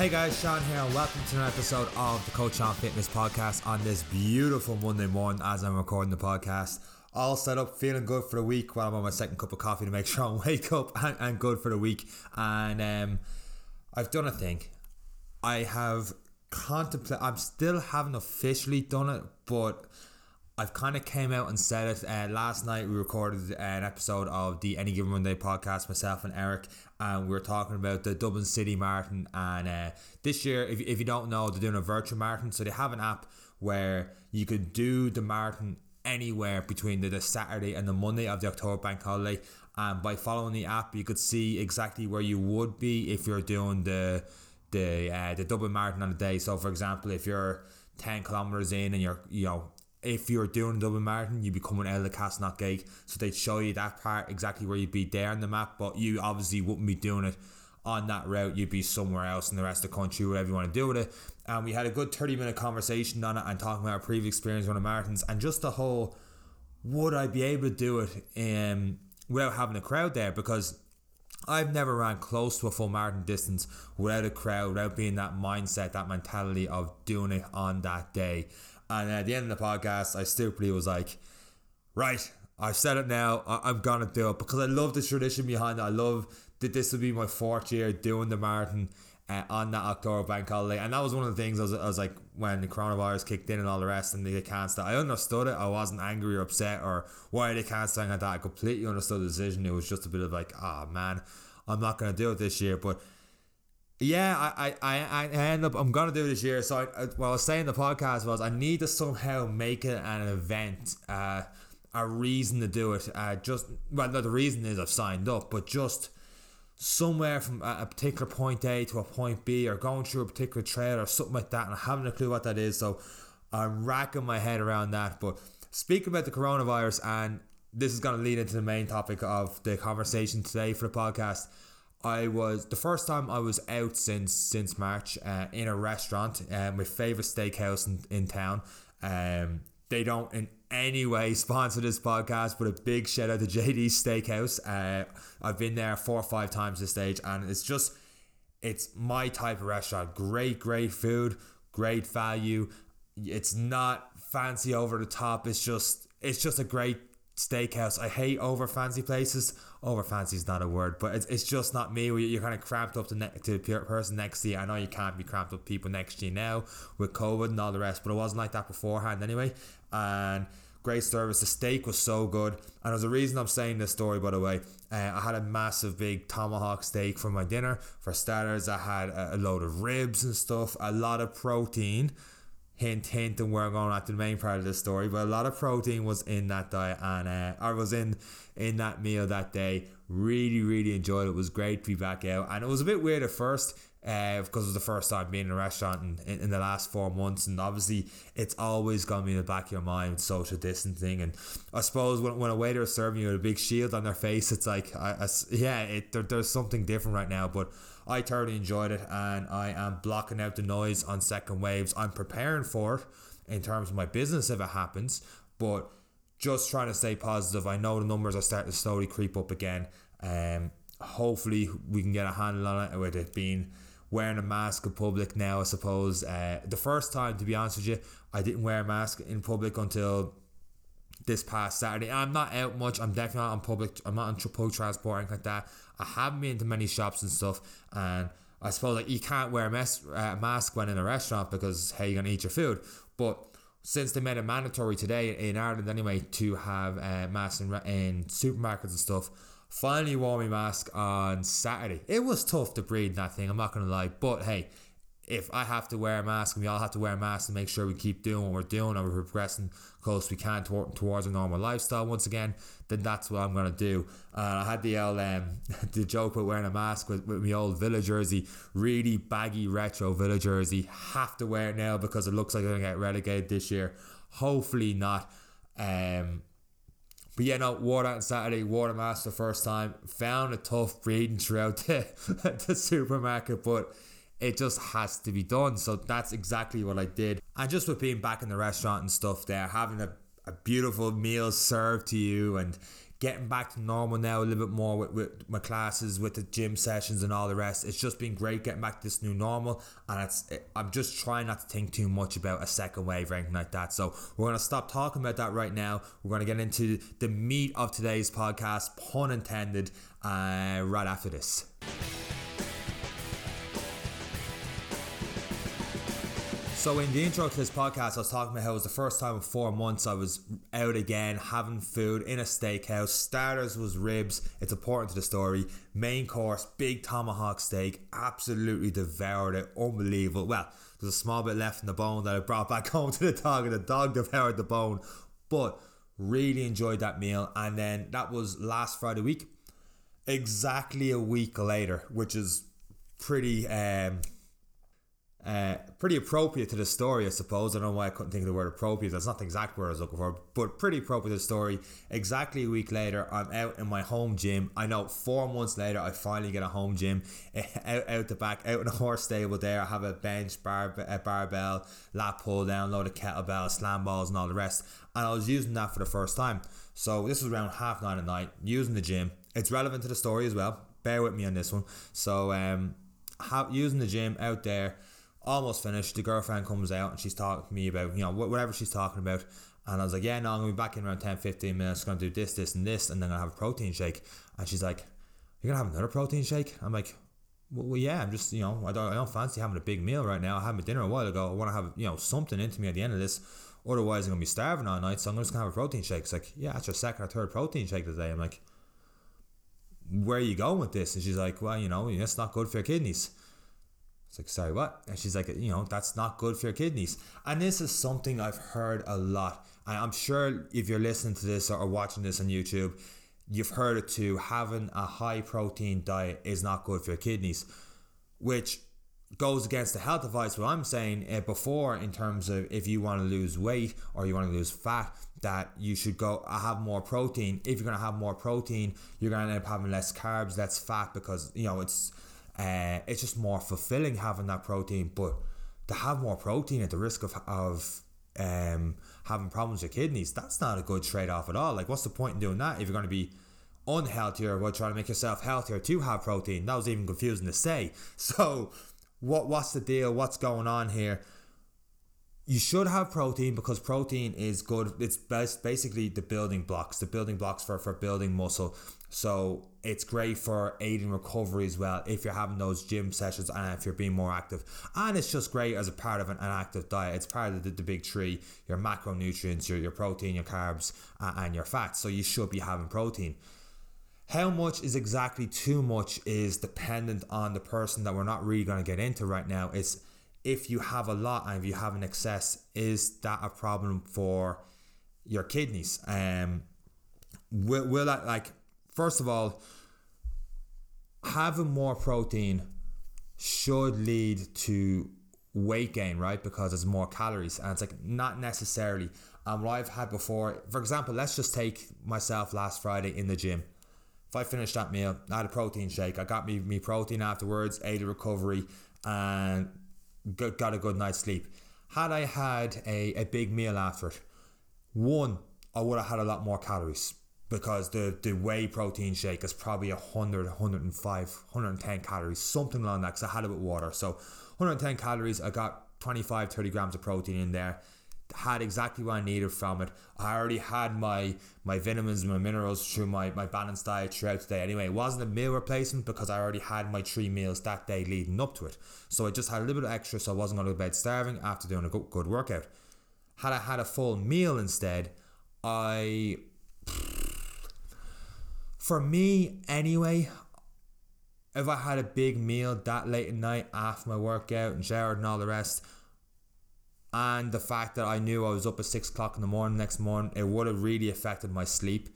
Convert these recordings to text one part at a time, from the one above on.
Hey guys, Sean here, welcome to another episode of the Coach Sean Fitness podcast on this beautiful Monday morning as I'm recording the podcast. All set up, feeling good for the week while I'm on my second cup of coffee to make sure I wake up and, and good for the week. And um, I've done a thing. I have contemplated, I'm still haven't officially done it, but I've kind of came out and said it. Uh, last night we recorded an episode of the Any Given Monday podcast, myself and Eric, and we were talking about the Dublin City Marathon. And uh, this year, if, if you don't know, they're doing a virtual marathon. So they have an app where you could do the marathon anywhere between the, the Saturday and the Monday of the October bank holiday. And by following the app, you could see exactly where you would be if you're doing the the uh, the Dublin Marathon on the day. So, for example, if you're 10 kilometers in and you're you know if you're doing Dublin Marathon, you'd be coming out of the Castleknock So they'd show you that part exactly where you'd be there on the map, but you obviously wouldn't be doing it on that route. You'd be somewhere else in the rest of the country, whatever you want to do with it. And we had a good 30 minute conversation on it and talking about our previous experience running marathons and just the whole would I be able to do it um, without having a crowd there? Because I've never ran close to a full marathon distance without a crowd, without being that mindset, that mentality of doing it on that day. And at the end of the podcast, I stupidly was like, right, I've said it now. I- am gonna do it because I love the tradition behind it. I love that this will be my fourth year doing the marathon uh, on that October bank holiday, and that was one of the things I was, I was like when the coronavirus kicked in and all the rest, and they canceled. I understood it. I wasn't angry or upset or why they canceled like that. I completely understood the decision. It was just a bit of like, ah oh, man, I'm not gonna do it this year, but yeah, I, I, I end up I'm gonna do this year. So I, what I was saying the podcast was I need to somehow make it an event, uh, a reason to do it. Uh, just well, the reason is I've signed up, but just somewhere from a, particular point A to a point B, or going through a particular trail or something like that, and I haven't a clue what that is. So I'm racking my head around that. But speaking about the coronavirus, and this is gonna lead into the main topic of the conversation today for the podcast I was the first time I was out since since March uh, in a restaurant, my favorite steakhouse in, in town. Um, they don't in any way sponsor this podcast, but a big shout out to JD Steakhouse. Uh, I've been there four or five times this stage, and it's just it's my type of restaurant. Great, great food, great value. It's not fancy over the top. It's just it's just a great steakhouse. I hate over fancy places. Over fancy is not a word, but it's, it's just not me. You're kind of cramped up to, ne- to the person next to you. I know you can't be cramped up people next to you now with COVID and all the rest, but it wasn't like that beforehand anyway. And great service. The steak was so good, and there's a reason I'm saying this story, by the way. Uh, I had a massive big tomahawk steak for my dinner. For starters, I had a, a load of ribs and stuff, a lot of protein hint, hint, and we're going at the main part of the story. But a lot of protein was in that diet, and uh, I was in in that meal that day. Really, really enjoyed it. It was great to be back out, and it was a bit weird at first. Uh, because it was the first time being in a restaurant in, in, in the last four months, and obviously it's always gonna be in the back of your mind social distancing. And I suppose when, when a waiter is serving you with a big shield on their face, it's like, I, I yeah, it, there, there's something different right now. But I thoroughly enjoyed it and I am blocking out the noise on second waves. I'm preparing for it in terms of my business if it happens, but just trying to stay positive. I know the numbers are starting to slowly creep up again. Um, hopefully we can get a handle on it with it being wearing a mask in public now. I suppose uh, the first time, to be honest with you, I didn't wear a mask in public until this past Saturday. I'm not out much. I'm definitely not on public. I'm not on public transport or anything like that. I haven't been to many shops and stuff, and I suppose like you can't wear a uh, mask when in a restaurant because hey, you're gonna eat your food. But since they made it mandatory today in Ireland anyway to have uh, masks in, in supermarkets and stuff, finally wore my mask on Saturday. It was tough to breathe that thing. I'm not gonna lie, but hey if I have to wear a mask and we all have to wear a mask to make sure we keep doing what we're doing and we're progressing close we can toward, towards a normal lifestyle once again, then that's what I'm gonna do. Uh, I had the old um, the joke with wearing a mask with, with my old Villa jersey, really baggy retro Villa jersey. Have to wear it now because it looks like I'm gonna get relegated this year. Hopefully not. Um, but yeah, no, wore that on Saturday, wore the mask the first time. Found it tough breathing throughout the, the supermarket, but it just has to be done. So that's exactly what I did. And just with being back in the restaurant and stuff there, having a, a beautiful meal served to you and getting back to normal now a little bit more with, with my classes, with the gym sessions and all the rest. It's just been great getting back to this new normal, and it's it, I'm just trying not to think too much about a second wave or anything like that. So we're gonna stop talking about that right now. We're gonna get into the meat of today's podcast, pun intended, uh, right after this. So in the intro to this podcast, I was talking about how it was the first time in four months I was out again having food in a steakhouse. Starters was ribs. It's important to the story. Main course, big tomahawk steak. Absolutely devoured it. Unbelievable. Well, there's a small bit left in the bone that I brought back home to the dog, and the dog devoured the bone. But really enjoyed that meal. And then that was last Friday week. Exactly a week later, which is pretty. Um, uh, pretty appropriate to the story, I suppose. I don't know why I couldn't think of the word appropriate. That's not the exact word I was looking for, but pretty appropriate to the story. Exactly a week later, I'm out in my home gym. I know four months later, I finally get a home gym out, out the back, out in a horse stable there. I have a bench, bar, a barbell, lat pull down, load of kettlebells, slam balls, and all the rest. And I was using that for the first time. So this was around half nine at night, using the gym. It's relevant to the story as well. Bear with me on this one. So, um, using the gym out there almost finished. The girlfriend comes out and she's talking to me about, you know, whatever she's talking about. And I was like, yeah, no, I'm going to be back in around 10, 15 minutes. going to do this, this, and this. And then to have a protein shake. And she's like, you're going to have another protein shake? I'm like, well, yeah, I'm just, you know, I don't, I don't fancy having a big meal right now. I had my dinner a while ago. I want to have, you know, something into me at the end of this. Otherwise, I'm going to be starving all night. So I'm just going to have a protein shake. It's like, yeah, it's your second or third protein shake today. I'm like, where are you going with this? And she's like, well, you know, it's not good for your kidneys. It's like, sorry, what? And she's like, you know, that's not good for your kidneys. And this is something I've heard a lot. And I'm sure if you're listening to this or watching this on YouTube, you've heard it too. Having a high protein diet is not good for your kidneys, which goes against the health advice. What I'm saying uh, before, in terms of if you want to lose weight or you want to lose fat, that you should go uh, have more protein. If you're going to have more protein, you're going to end up having less carbs, less fat because, you know, it's uh, it's just more fulfilling having that protein. But to have more protein at the risk of of um, having problems with kidneys, that's not a good trade off at all. Like, what's the point in doing that if you're going to be unhealthier while trying to make yourself healthier to have protein? That was even confusing to say. So, what what's the deal? What's going on here? You should have protein because protein is good. It's best basically the building blocks, the building blocks for, for building muscle. So it's great for aiding recovery as well if you're having those gym sessions and if you're being more active. And it's just great as a part of an, an active diet. It's part of the, the big tree, your macronutrients, your, your protein, your carbs, uh, and your fats. So you should be having protein. How much is exactly too much is dependent on the person that we're not really going to get into right now. It's if you have a lot and if you have an excess, is that a problem for your kidneys? Um, will, will that like first of all, having more protein should lead to weight gain, right? Because it's more calories, and it's like not necessarily. And what I've had before, for example, let's just take myself last Friday in the gym. If I finished that meal, I had a protein shake. I got me me protein afterwards, ate a recovery, and got a good night's sleep. Had I had a, a big meal after it, one, I would have had a lot more calories because the, the whey protein shake is probably 100, 105, 110 calories, something along that because I had it with water. So 110 calories, I got 25, 30 grams of protein in there had exactly what I needed from it. I already had my my vitamins and my minerals through my, my balanced diet throughout the day. Anyway, it wasn't a meal replacement because I already had my three meals that day leading up to it. So I just had a little bit extra so I wasn't going to go to bed starving after doing a good, good workout. Had I had a full meal instead, I for me anyway, if I had a big meal that late at night after my workout and showered and all the rest, and the fact that I knew I was up at six o'clock in the morning next morning, it would have really affected my sleep.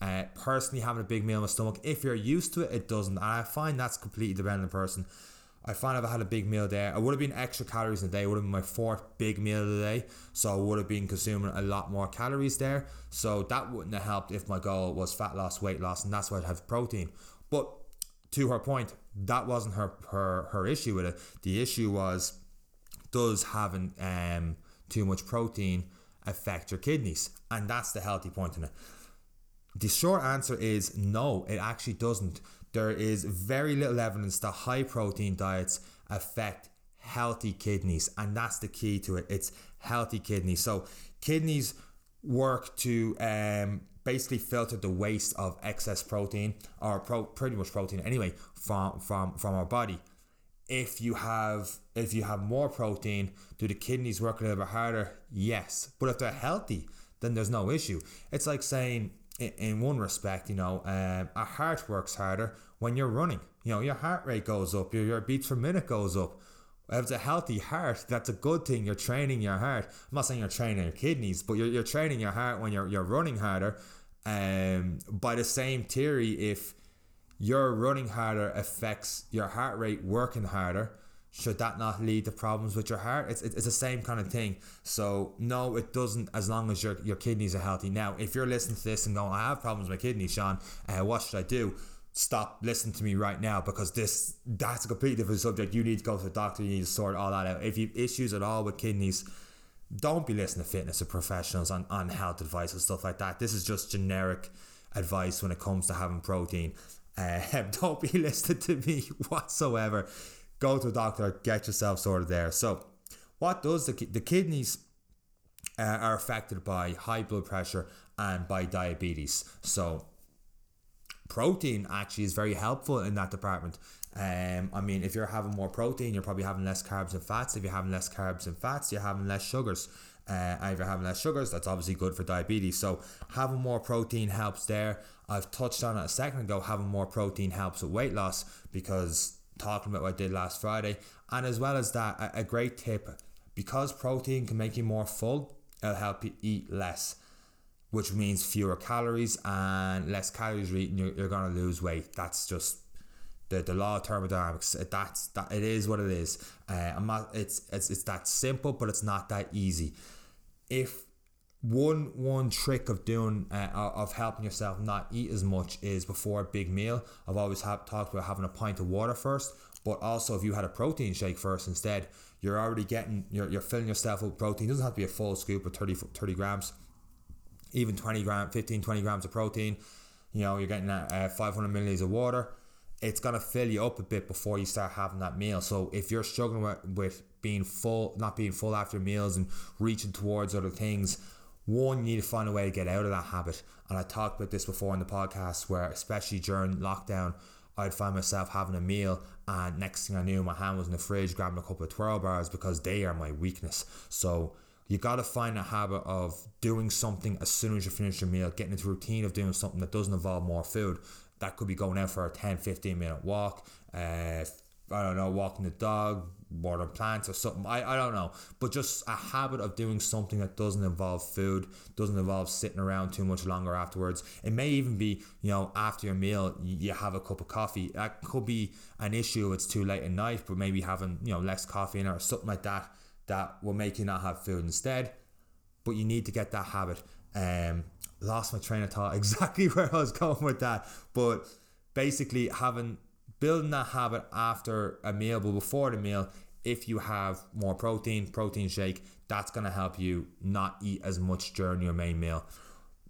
Uh, personally, having a big meal in my stomach, if you're used to it, it doesn't. And I find that's completely dependent on the person. I find if I had a big meal there, I would have been extra calories in the day. It would have been my fourth big meal of the day. So I would have been consuming a lot more calories there. So that wouldn't have helped if my goal was fat loss, weight loss, and that's why I'd have protein. But to her point, that wasn't her, her, her issue with it. The issue was does having um, too much protein affect your kidneys? And that's the healthy point in it. the short answer is no, it actually doesn't. There is very little evidence that high protein diets affect healthy kidneys, and that's the key to it. It's healthy kidneys. So, kidneys work to um, basically filter the waste of excess protein or pro- pretty much protein anyway from from from our body if you have if you have more protein do the kidneys work a little bit harder yes but if they're healthy then there's no issue it's like saying in, one respect you know um, a heart works harder when you're running you know your heart rate goes up your, your beats per minute goes up if it's a healthy heart, that's a good thing. You're training your heart. I'm not saying you're training your kidneys, but you're, you're training your heart when you're, you're running harder. Um, by the same theory, if your running harder affects your heart rate working harder, should that not lead to problems with your heart? It's, it's the same kind of thing. So no, it doesn't. As long as your your kidneys are healthy. Now, if you're listening to this and going, "I have problems with my kidneys, Sean," uh, what should I do? Stop listening to me right now because this that's a completely different subject. You need to go to the doctor. You need to sort all that out. If you have issues at all with kidneys, don't be listening to fitness or professionals on, on health advice and stuff like that. This is just generic advice when it comes to having protein. Uh, don't be listening to me whatsoever. Go to a doctor, get yourself sorted there. So, what does the, the kidneys uh, are affected by high blood pressure and by diabetes? So, protein actually is very helpful in that department. Um, I mean, if you're having more protein, you're probably having less carbs and fats. If you're having less carbs and fats, you're having less sugars. Uh, if you're having less sugars, that's obviously good for diabetes. So having more protein helps there. I've touched on it a second ago. Having more protein helps with weight loss because talking about what I did last Friday, and as well as that, a, a great tip because protein can make you more full. It'll help you eat less which means fewer calories and less calories you're eating, you're, you're going to lose weight. That's just the, the law of thermodynamics. That's that it is what it is. Uh, I'm not. It's it's it's that simple, but it's not that easy. If one one trick of doing uh, of helping yourself not eat as much is before a big meal. I've always have, talked about having a pint of water first, but also if you had a protein shake first instead, you're already getting you're, you're filling yourself with protein. It doesn't have to be a full scoop of 30, 30 grams, even 20 gram, 15, 20 grams of protein. You know, you're getting uh, 500 milliliters of water it's gonna fill you up a bit before you start having that meal. So if you're struggling with, with being full, not being full after meals and reaching towards other things, one, you need to find a way to get out of that habit. And I talked about this before in the podcast where especially during lockdown, I'd find myself having a meal and next thing I knew my hand was in the fridge grabbing a couple of twirl bars because they are my weakness. So you got to find a habit of doing something as soon as you finish your meal, getting into routine of doing something that doesn't involve more food that could be going out for a 10 15 minute walk uh, I don't know, walking the dog, watering plants or something. I, I don't know. But just a habit of doing something that doesn't involve food, doesn't involve sitting around too much longer afterwards. It may even be, you know, after your meal, you have a cup of coffee. That could be an issue. If it's too late at night, but maybe having, you know, less coffee in or something like that that will make you not have food instead. But you need to get that habit. Um, lost my train of thought exactly where I was going with that. But basically, having building that habit after a meal, but before the meal, if you have more protein, protein shake, that's going to help you not eat as much during your main meal.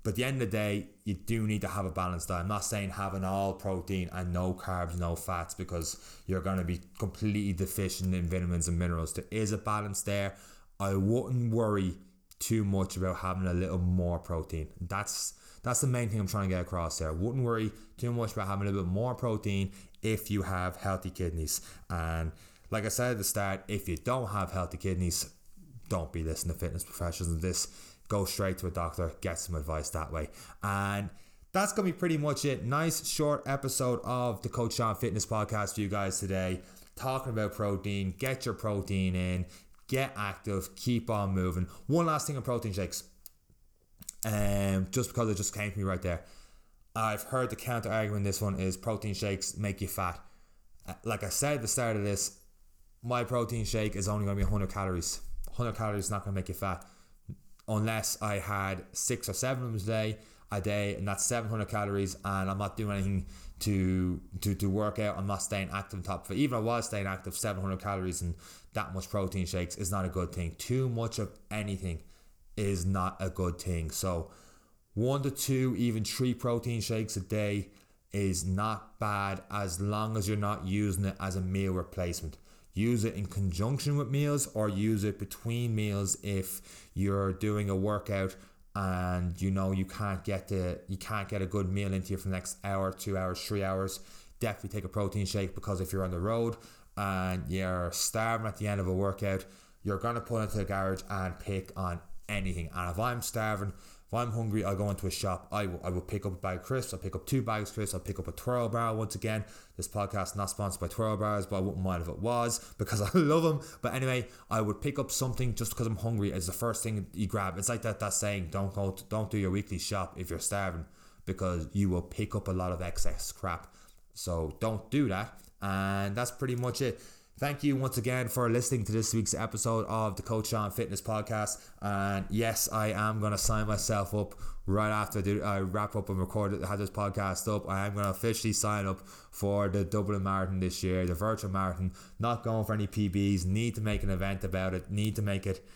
But at the end of the day, you do need to have a balanced diet. I'm not saying having all protein and no carbs, no fats, because you're going to be completely deficient in vitamins and minerals. There is a balance there. I wouldn't worry too much about having a little more protein. That's that's the main thing I'm trying to get across there. Wouldn't worry too much about having a little bit more protein if you have healthy kidneys. And like I said at the start, if you don't have healthy kidneys, don't be listening to fitness professionals this. Go straight to a doctor, get some advice that way. And that's gonna be pretty much it. Nice short episode of the Coach Sean Fitness Podcast for you guys today. Talking about protein, get your protein in, get active, keep on moving. One last thing on protein shakes. Um, just because it just came to me right there. I've heard the counter argument this one is protein shakes make you fat. Uh, like I said at the start of this, my protein shake is only going to be 100 calories. 100 calories is not going to make you fat unless I had six or seven of them a day, a day, and that's 700 calories, and I'm not doing anything to to, to work out. I'm not staying active on top of it. Even I was staying active, 700 calories and that much protein shakes is not a good thing. Too much of anything is not a good thing. So one to two, even three protein shakes a day is not bad as long as you're not using it as a meal replacement. Use it in conjunction with meals or use it between meals if you're doing a workout and you know you can't get the you can't get a good meal into you for the next hour, two hours, three hours. Definitely take a protein shake because if you're on the road and you're starving at the end of a workout, you're gonna pull into the garage and pick on anything. And if I'm starving, if I'm hungry, I'll go into a shop. I will, I will pick up a bag of crisps. I'll pick up two bags of crisps. I'll pick up a twirl bar. Once again, this podcast not sponsored by twirl bars, but I wouldn't mind if it was because I love them. But anyway, I would pick up something just because I'm hungry. Is the first thing you grab. It's like that that saying, don't go, to, don't do your weekly shop if you're starving because you will pick up a lot of excess crap. So don't do that. And that's pretty much it. Thank you once again for listening to this week's episode of the Coach Sean Fitness Podcast. And yes, I am going to sign myself up right after I, do, I wrap up and record it, have this podcast up. I am going to officially sign up for the Dublin Marathon this year, the virtual marathon. Not going for any PBs. Need to make an event about it. Need to make it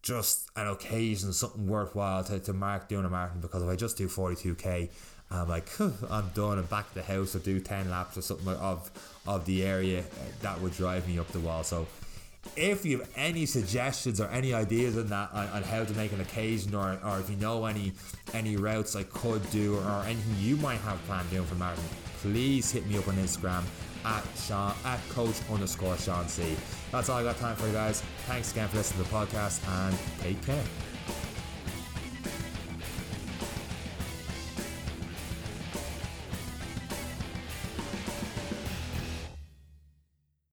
just an occasion, something worthwhile to, to mark doing a marathon because if I just do 42k, I'm like, I'm done. I'm back to the house or do 10 laps or something of of the area that would drive me up the wall. So, if you have any suggestions or any ideas on that on, on how to make an occasion or, or if you know any any routes I could do or, anything you might have planned doing for marathon, please hit me up on Instagram at Sean at coach underscore Sean C. That's all I got time for you guys. Thanks again for listening to the podcast and take care.